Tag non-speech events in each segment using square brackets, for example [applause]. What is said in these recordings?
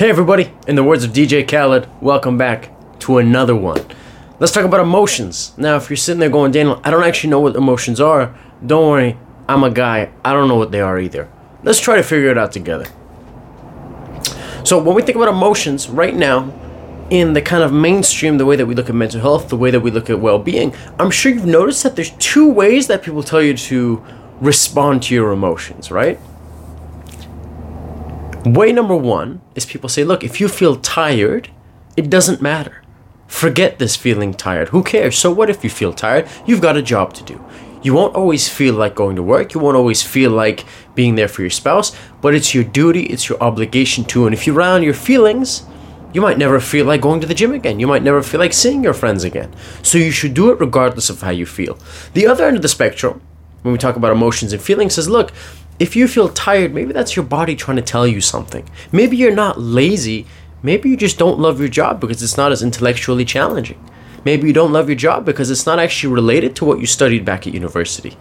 Hey everybody, in the words of DJ Khaled, welcome back to another one. Let's talk about emotions. Now, if you're sitting there going, Daniel, I don't actually know what emotions are, don't worry, I'm a guy, I don't know what they are either. Let's try to figure it out together. So, when we think about emotions right now, in the kind of mainstream, the way that we look at mental health, the way that we look at well being, I'm sure you've noticed that there's two ways that people tell you to respond to your emotions, right? Way number one is people say, look, if you feel tired, it doesn't matter. Forget this feeling tired. Who cares? So what if you feel tired? You've got a job to do. You won't always feel like going to work. You won't always feel like being there for your spouse, but it's your duty, it's your obligation to. And if you on your feelings, you might never feel like going to the gym again. You might never feel like seeing your friends again. So you should do it regardless of how you feel. The other end of the spectrum, when we talk about emotions and feelings, says, look, if you feel tired, maybe that's your body trying to tell you something. Maybe you're not lazy. Maybe you just don't love your job because it's not as intellectually challenging. Maybe you don't love your job because it's not actually related to what you studied back at university.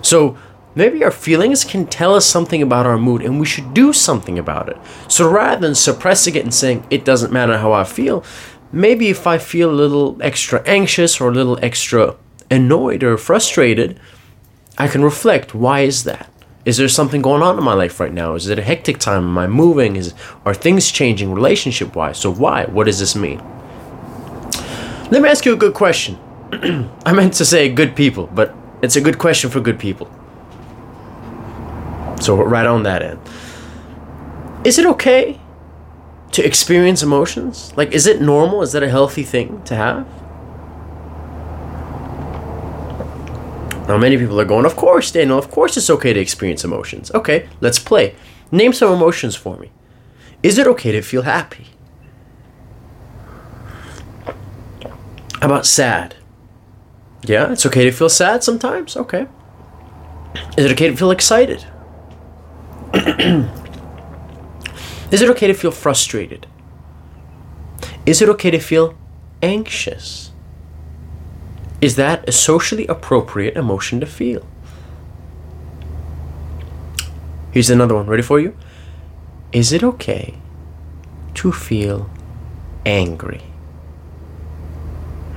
So maybe our feelings can tell us something about our mood and we should do something about it. So rather than suppressing it and saying, it doesn't matter how I feel, maybe if I feel a little extra anxious or a little extra annoyed or frustrated, I can reflect why is that? Is there something going on in my life right now? Is it a hectic time? Am I moving? Is are things changing relationship wise? So why? What does this mean? Let me ask you a good question. [clears throat] I meant to say good people, but it's a good question for good people. So right on that end. Is it okay to experience emotions? Like is it normal? Is that a healthy thing to have? Now, many people are going, Of course, Daniel, of course it's okay to experience emotions. Okay, let's play. Name some emotions for me. Is it okay to feel happy? How about sad? Yeah, it's okay to feel sad sometimes. Okay. Is it okay to feel excited? [clears throat] Is it okay to feel frustrated? Is it okay to feel anxious? Is that a socially appropriate emotion to feel? Here's another one. Ready for you? Is it okay to feel angry?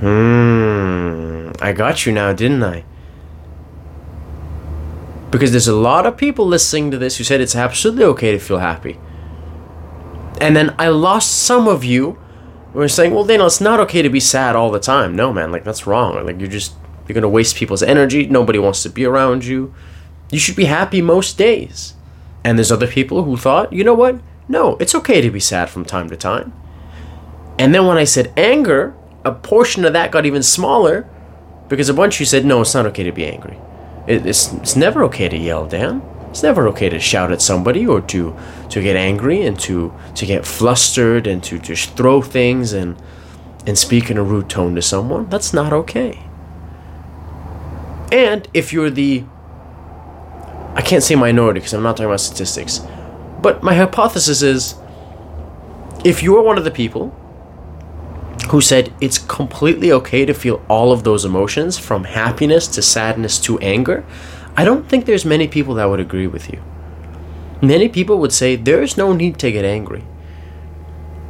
Hmm, I got you now, didn't I? Because there's a lot of people listening to this who said it's absolutely okay to feel happy. And then I lost some of you we're saying, well, Daniel, it's not okay to be sad all the time. No, man, like that's wrong. Like you're just you're gonna waste people's energy. Nobody wants to be around you. You should be happy most days. And there's other people who thought, you know what? No, it's okay to be sad from time to time. And then when I said anger, a portion of that got even smaller because a bunch of you said, no, it's not okay to be angry. it's, it's never okay to yell, Dan. It's never okay to shout at somebody or to to get angry and to to get flustered and to just throw things and and speak in a rude tone to someone. That's not okay. And if you're the I can't say minority because I'm not talking about statistics, but my hypothesis is if you are one of the people who said it's completely okay to feel all of those emotions from happiness to sadness to anger, I don't think there's many people that would agree with you. Many people would say there's no need to get angry.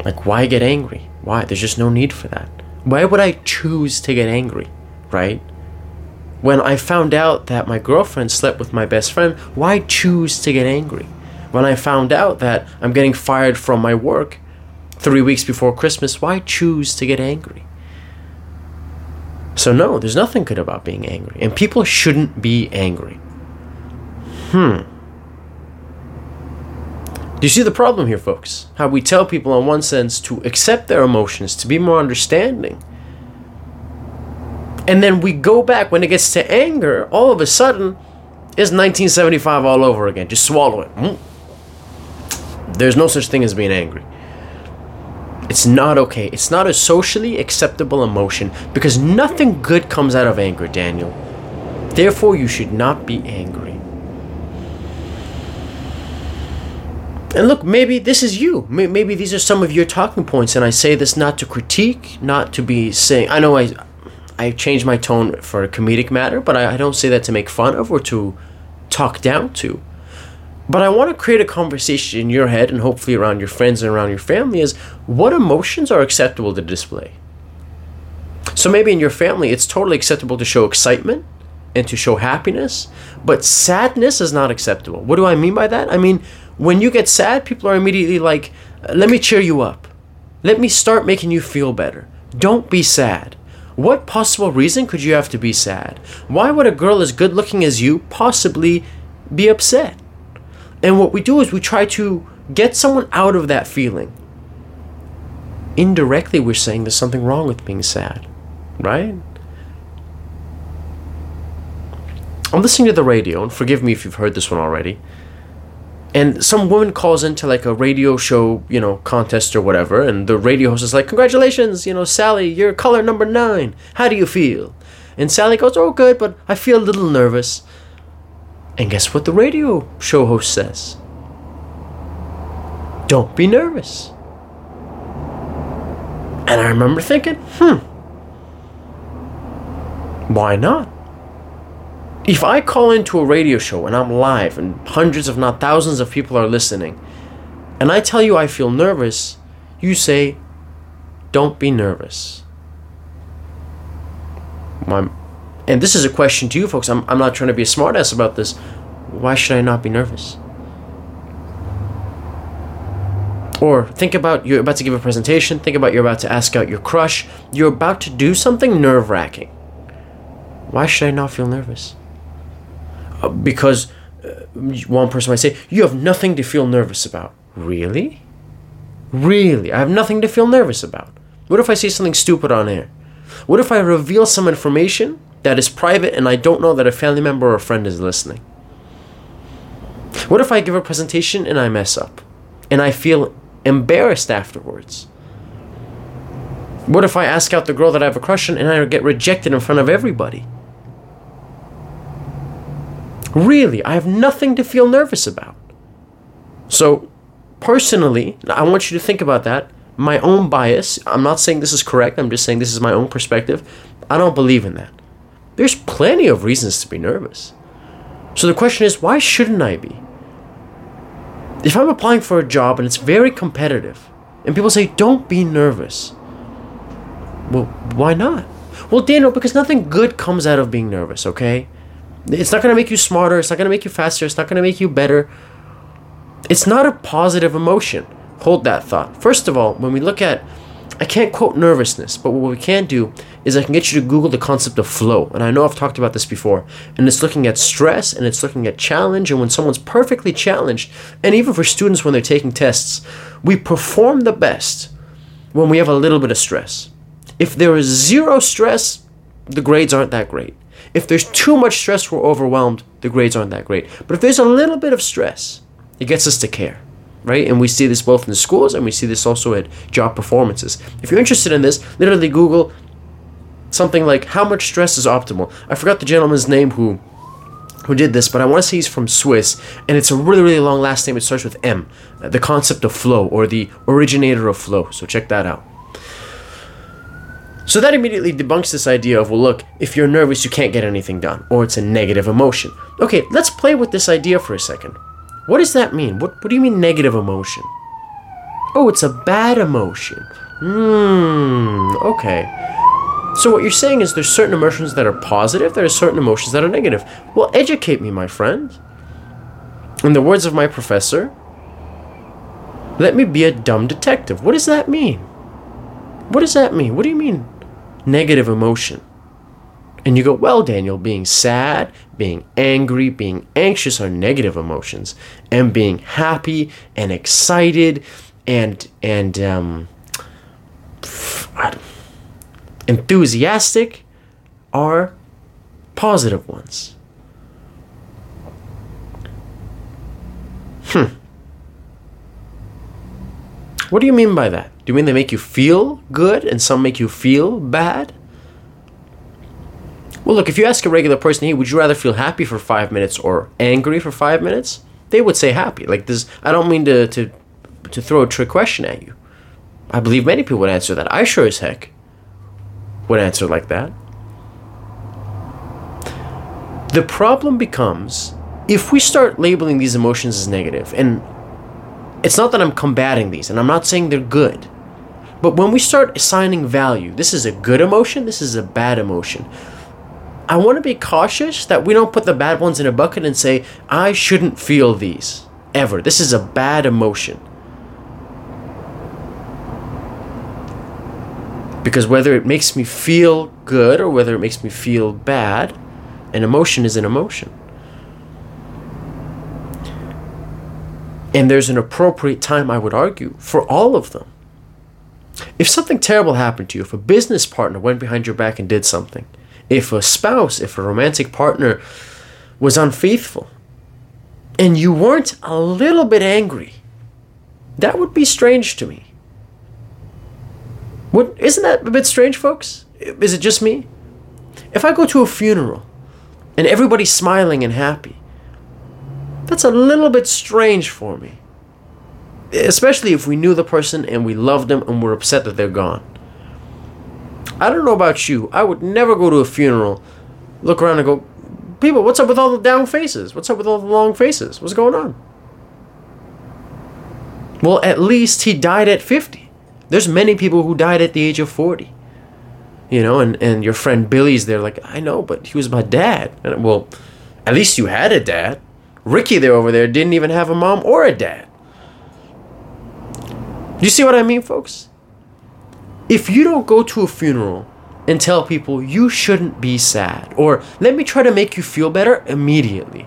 Like, why get angry? Why? There's just no need for that. Why would I choose to get angry, right? When I found out that my girlfriend slept with my best friend, why choose to get angry? When I found out that I'm getting fired from my work three weeks before Christmas, why choose to get angry? So, no, there's nothing good about being angry. And people shouldn't be angry. Hmm. Do you see the problem here, folks? How we tell people, in one sense, to accept their emotions, to be more understanding. And then we go back when it gets to anger, all of a sudden, it's 1975 all over again. Just swallow it. Hmm. There's no such thing as being angry. It's not okay. It's not a socially acceptable emotion because nothing good comes out of anger, Daniel. Therefore, you should not be angry. And look, maybe this is you. Maybe these are some of your talking points, and I say this not to critique, not to be saying. I know I, I changed my tone for a comedic matter, but I, I don't say that to make fun of or to talk down to. But I want to create a conversation in your head and hopefully around your friends and around your family is what emotions are acceptable to display? So maybe in your family, it's totally acceptable to show excitement and to show happiness, but sadness is not acceptable. What do I mean by that? I mean, when you get sad, people are immediately like, let me cheer you up. Let me start making you feel better. Don't be sad. What possible reason could you have to be sad? Why would a girl as good looking as you possibly be upset? And what we do is we try to get someone out of that feeling. Indirectly, we're saying there's something wrong with being sad, right? I'm listening to the radio, and forgive me if you've heard this one already. And some woman calls into like a radio show, you know, contest or whatever, and the radio host is like, Congratulations, you know, Sally, you're color number nine. How do you feel? And Sally goes, Oh, good, but I feel a little nervous. And guess what the radio show host says? Don't be nervous. And I remember thinking, hmm, why not? if I call into a radio show and I'm live and hundreds, if not thousands, of people are listening, and I tell you I feel nervous, you say, don't be nervous. My, and this is a question to you folks. I'm, I'm not trying to be a smartass about this. Why should I not be nervous? Or think about you're about to give a presentation, think about you're about to ask out your crush, you're about to do something nerve wracking. Why should I not feel nervous? because uh, one person might say, You have nothing to feel nervous about. Really? Really? I have nothing to feel nervous about. What if I say something stupid on air? What if I reveal some information that is private and I don't know that a family member or a friend is listening? What if I give a presentation and I mess up and I feel embarrassed afterwards? What if I ask out the girl that I have a crush on and I get rejected in front of everybody? Really, I have nothing to feel nervous about. So, personally, I want you to think about that. My own bias, I'm not saying this is correct, I'm just saying this is my own perspective. I don't believe in that. There's plenty of reasons to be nervous. So the question is, why shouldn't I be? If I'm applying for a job and it's very competitive, and people say, don't be nervous, well, why not? Well, Daniel, because nothing good comes out of being nervous, okay? It's not to make you smarter. It's not to make you faster. It's not to make you better. It's not a positive emotion. Hold that thought. First of all, when we look at, I can't quote nervousness, but what we can do is I can get you to Google the concept of flow. And I know I've talked about this before. And it's looking at stress and it's looking at challenge. And when someone's perfectly challenged, and even for students when they're taking tests, we perform the best when we have a little bit of stress. If there is zero stress, the grades aren't that great. If there's too much stress, we're overwhelmed, the grades aren't that great. But if there's a little bit of stress, it gets us to care, right? And we see this both in schools and we see this also at job performances. If you're interested in this, literally Google something like how much stress is optimal. I forgot the gentleman's name who who did this, but I want to say he's from Swiss, and it's a really, really long last name. It starts with M, uh, the concept of flow, or the originator of flow. So check that out. So that immediately debunks this idea of, well, look, if you're nervous, you can't get anything done, or it's a negative emotion. Okay, let's play with this idea for a second. What does that mean? What, what do you mean negative emotion? Oh, it's a bad emotion. Hmm, okay. So what you're saying is there's certain emotions that are positive, there are certain emotions that are negative. Well, educate me, my friend. In the words of my professor, let me be a dumb detective. What does that mean? What does that mean? What do you mean negative emotion. And you go, well, Daniel, being sad, being angry, being anxious are negative emotions, and being happy and excited and and um, enthusiastic are positive ones. Hmm. What do you mean by that? Do you mean they make you feel good and some make you feel bad? Well, look, if you ask a regular person, hey, would you rather feel happy for five minutes or angry for five minutes? They would say happy. Like this, I don't mean to, to, to throw a trick question at you. I believe many people would answer that. I sure as heck would answer like that. The problem becomes if we start labeling these emotions as negative, and it's not that I'm combating these, and I'm not saying they're good, but when we start assigning value, this is a good emotion, this is a bad emotion. I want to be cautious that we don't put the bad ones in a bucket and say, I shouldn't feel these ever. This is a bad emotion. Because whether it makes me feel good or whether it makes me feel bad, an emotion is an emotion. And there's an appropriate time, I would argue, for all of them. If something terrible happened to you, if a business partner went behind your back and did something, if a spouse, if a romantic partner was unfaithful, and you weren't a little bit angry, that would be strange to me. What, isn't that a bit strange, folks? Is it just me? If I go to a funeral and everybody's smiling and happy, that's a little bit strange for me. Especially if we knew the person and we loved them and we're upset that they're gone. I don't know about you. I would never go to a funeral, look around and go, people, what's up with all the down faces? What's up with all the long faces? What's going on? Well, at least he died at 50. There's many people who died at the age of 40. You know, and, and your friend Billy's there, like, I know, but he was my dad. And, well, at least you had a dad. Ricky there over there didn't even have a mom or a dad. Do you see what I mean, folks? If you don't go to a funeral and tell people you shouldn't be sad, or let me try to make you feel better immediately,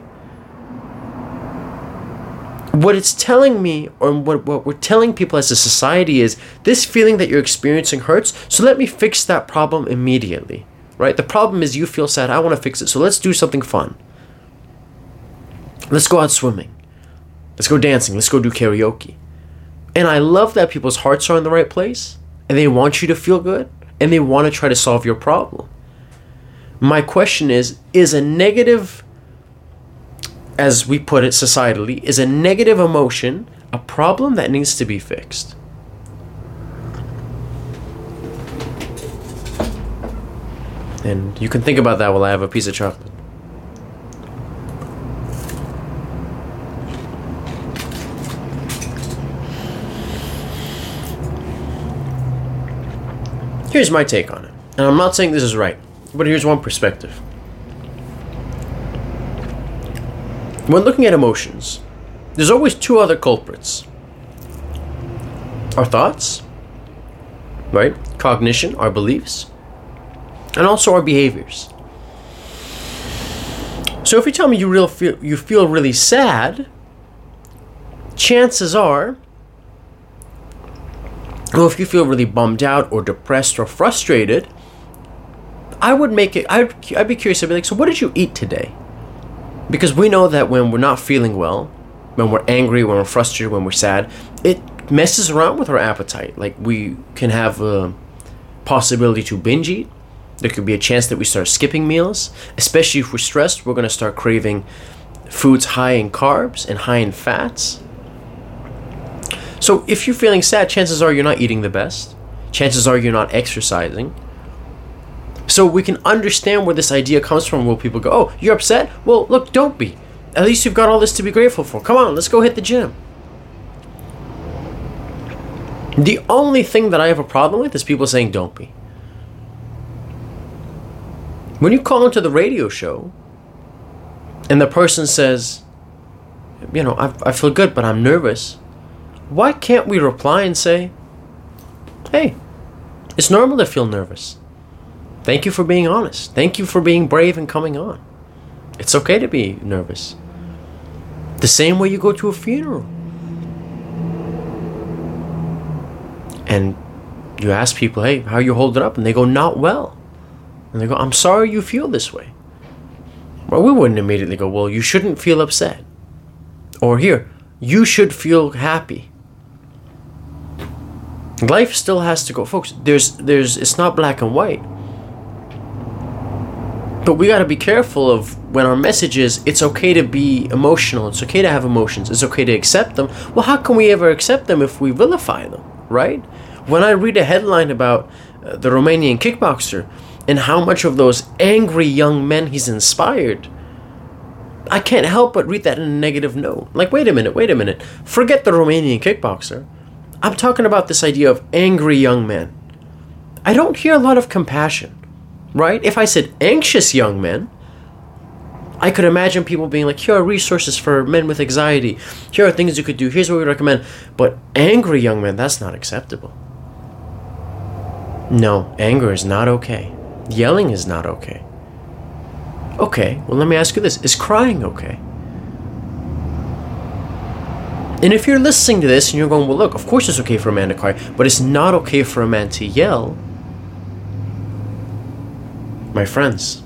what it's telling me, or what, what we're telling people as a society, is this feeling that you're experiencing hurts, so let me fix that problem immediately. Right? The problem is you feel sad, I want to fix it, so let's do something fun. Let's go out swimming. Let's go dancing. Let's go do karaoke. And I love that people's hearts are in the right place and they want you to feel good and they want to try to solve your problem. My question is is a negative as we put it societally is a negative emotion a problem that needs to be fixed? And you can think about that while I have a piece of chocolate. Here's my take on it. And I'm not saying this is right, but here's one perspective. When looking at emotions, there's always two other culprits our thoughts, right? Cognition, our beliefs, and also our behaviors. So if you tell me you real feel you feel really sad, chances are well, if you feel really bummed out or depressed or frustrated, I would make it. I'd, I'd be curious. I'd be like, so what did you eat today? Because we know that when we're not feeling well, when we're angry, when we're frustrated, when we're sad, it messes around with our appetite. Like we can have a possibility to binge eat. There could be a chance that we start skipping meals, especially if we're stressed. We're going to start craving foods high in carbs and high in fats. So if you're feeling sad, chances are you're not eating the best. Chances are you're not exercising. So we can understand where this idea comes from where people go, Oh, you're upset? Well, look, don't be. At least you've got all this to be grateful for. Come on, let's go hit the gym. The only thing that I have a problem with is people saying don't be. When you call into the radio show and the person says, you know, I, I feel good, but I'm nervous, why can't we reply and say, hey, it's normal to feel nervous. Thank you for being honest. Thank you for being brave and coming on. It's okay to be nervous. The same way you go to a funeral. And you ask people, hey, how you holding up? And they go, not well. And they go, I'm sorry you feel this way. Well, we wouldn't immediately go, well, you shouldn't feel upset. Or here, you should feel happy. Life still has to go, folks. There's, there's, it's not black and white. But we got to be careful of when our message is it's okay to be emotional, it's okay to have emotions, it's okay to accept them. Well, how can we ever accept them if we vilify them, right? When I read a headline about uh, the Romanian kickboxer and how much of those angry young men he's inspired, I can't help but read that in a negative note. Like, wait a minute, wait a minute. Forget the Romanian kickboxer. I'm talking about this idea of angry young men. I don't hear a lot of compassion, right? If I said anxious young men, I could imagine people being like, here are resources for men with anxiety. Here are things you could do. Here's what we recommend. But angry young men, that's not acceptable. No, anger is not okay. Yelling is not okay. Okay, well, let me ask you this Is crying okay? And if you're listening to this and you're going, well, look, of course it's okay for a man to cry, but it's not okay for a man to yell, my friends,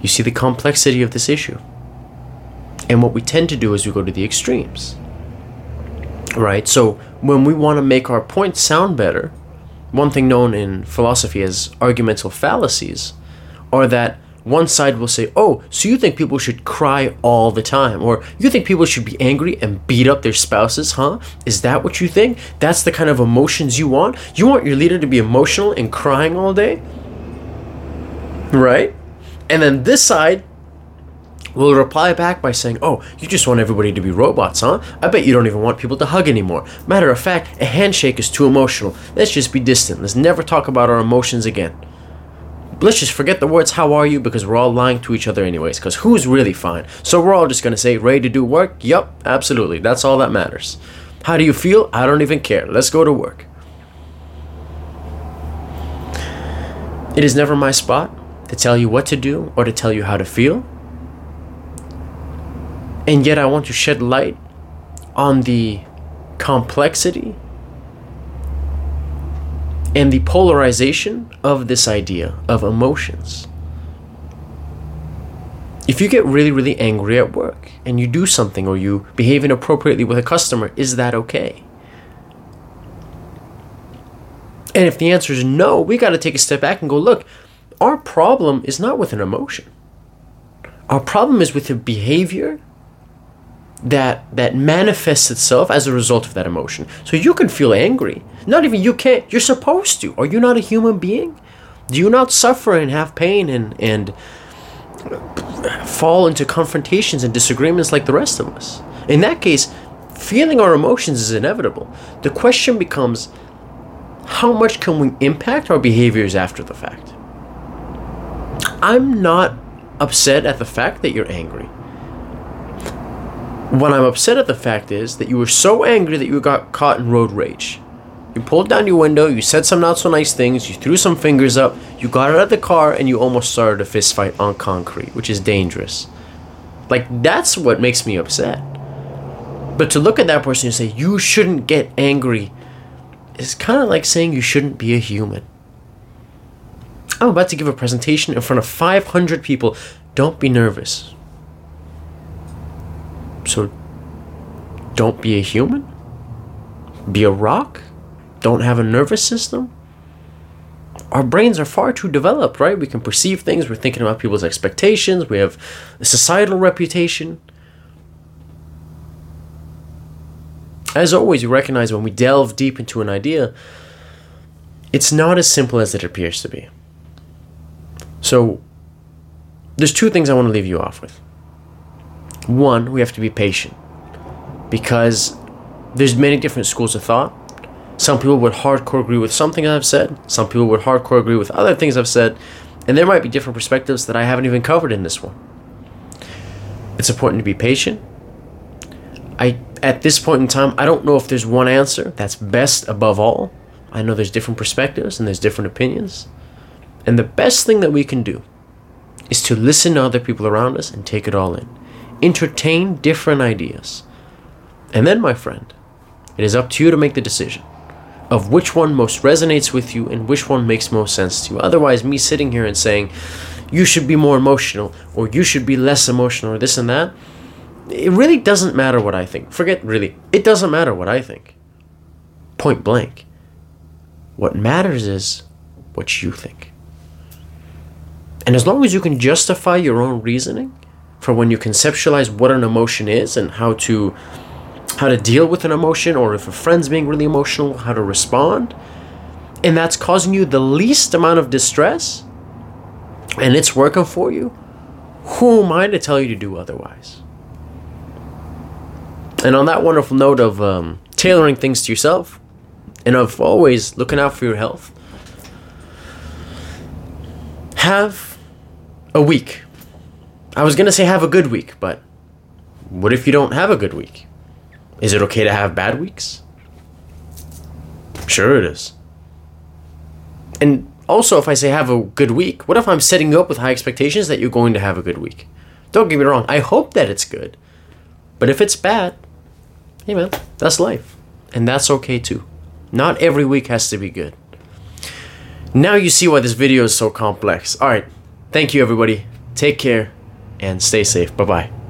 you see the complexity of this issue. And what we tend to do is we go to the extremes. Right? So when we want to make our point sound better, one thing known in philosophy as argumental fallacies are that one side will say, Oh, so you think people should cry all the time? Or you think people should be angry and beat up their spouses, huh? Is that what you think? That's the kind of emotions you want? You want your leader to be emotional and crying all day? Right? And then this side will reply back by saying, Oh, you just want everybody to be robots, huh? I bet you don't even want people to hug anymore. Matter of fact, a handshake is too emotional. Let's just be distant. Let's never talk about our emotions again. Let's just forget the words, How are you? because we're all lying to each other, anyways. Because who's really fine? So we're all just gonna say, Ready to do work? Yup, absolutely. That's all that matters. How do you feel? I don't even care. Let's go to work. It is never my spot to tell you what to do or to tell you how to feel. And yet, I want to shed light on the complexity and the polarization of this idea of emotions. If you get really, really angry at work and you do something or you behave inappropriately with a customer, is that okay? And if the answer is no, we got to take a step back and go, look, our problem is not with an emotion. Our problem is with a behavior that that manifests itself as a result of that emotion. So you can feel angry. Not even you can't. You're supposed to. Are you not a human being? Do you not suffer and have pain and and fall into confrontations and disagreements like the rest of us? In that case, feeling our emotions is inevitable. The question becomes how much can we impact our behaviors after the fact? I'm not upset at the fact that you're angry. What I'm upset at the fact is that you were so angry that you got caught in road rage. You pulled down your window, you said some not so nice things, you threw some fingers up, you got out of the car, and you almost started a fist fight on concrete, which is dangerous. Like, that's what makes me upset. But to look at that person and say, you shouldn't get angry, is kind of like saying you shouldn't be a human. I'm about to give a presentation in front of 500 people. Don't be nervous. So, don't be a human? Be a rock? Don't have a nervous system? Our brains are far too developed, right? We can perceive things. We're thinking about people's expectations. We have a societal reputation. As always, we recognize when we delve deep into an idea, it's not as simple as it appears to be. So, there's two things I want to leave you off with. One, we have to be patient because there's many different schools of thought. Some people would hardcore agree with something I've said. Some people would hardcore agree with other things I've said, and there might be different perspectives that I haven't even covered in this one. It's important to be patient. I at this point in time, I don't know if there's one answer that's best above all. I know there's different perspectives and there's different opinions. And the best thing that we can do is to listen to other people around us and take it all in. Entertain different ideas. And then, my friend, it is up to you to make the decision of which one most resonates with you and which one makes most sense to you. Otherwise, me sitting here and saying, you should be more emotional or you should be less emotional or this and that, it really doesn't matter what I think. Forget really, it doesn't matter what I think. Point blank. What matters is what you think. And as long as you can justify your own reasoning for when you conceptualize what an emotion is and how to how to deal with an emotion or if a friend's being really emotional, how to respond, and that's causing you the least amount of distress and it's working for you, Who am I to tell you to do otherwise? And on that wonderful note of um, tailoring things to yourself and of always looking out for your health, have a week. I was going to say have a good week, but what if you don't have a good week? Is it okay to have bad weeks? Sure, it is. And also, if I say have a good week, what if I'm setting you up with high expectations that you're going to have a good week? Don't get me wrong, I hope that it's good. But if it's bad, hey man, that's life. And that's okay too. Not every week has to be good. Now you see why this video is so complex. Alright, thank you everybody. Take care and stay safe. Bye bye.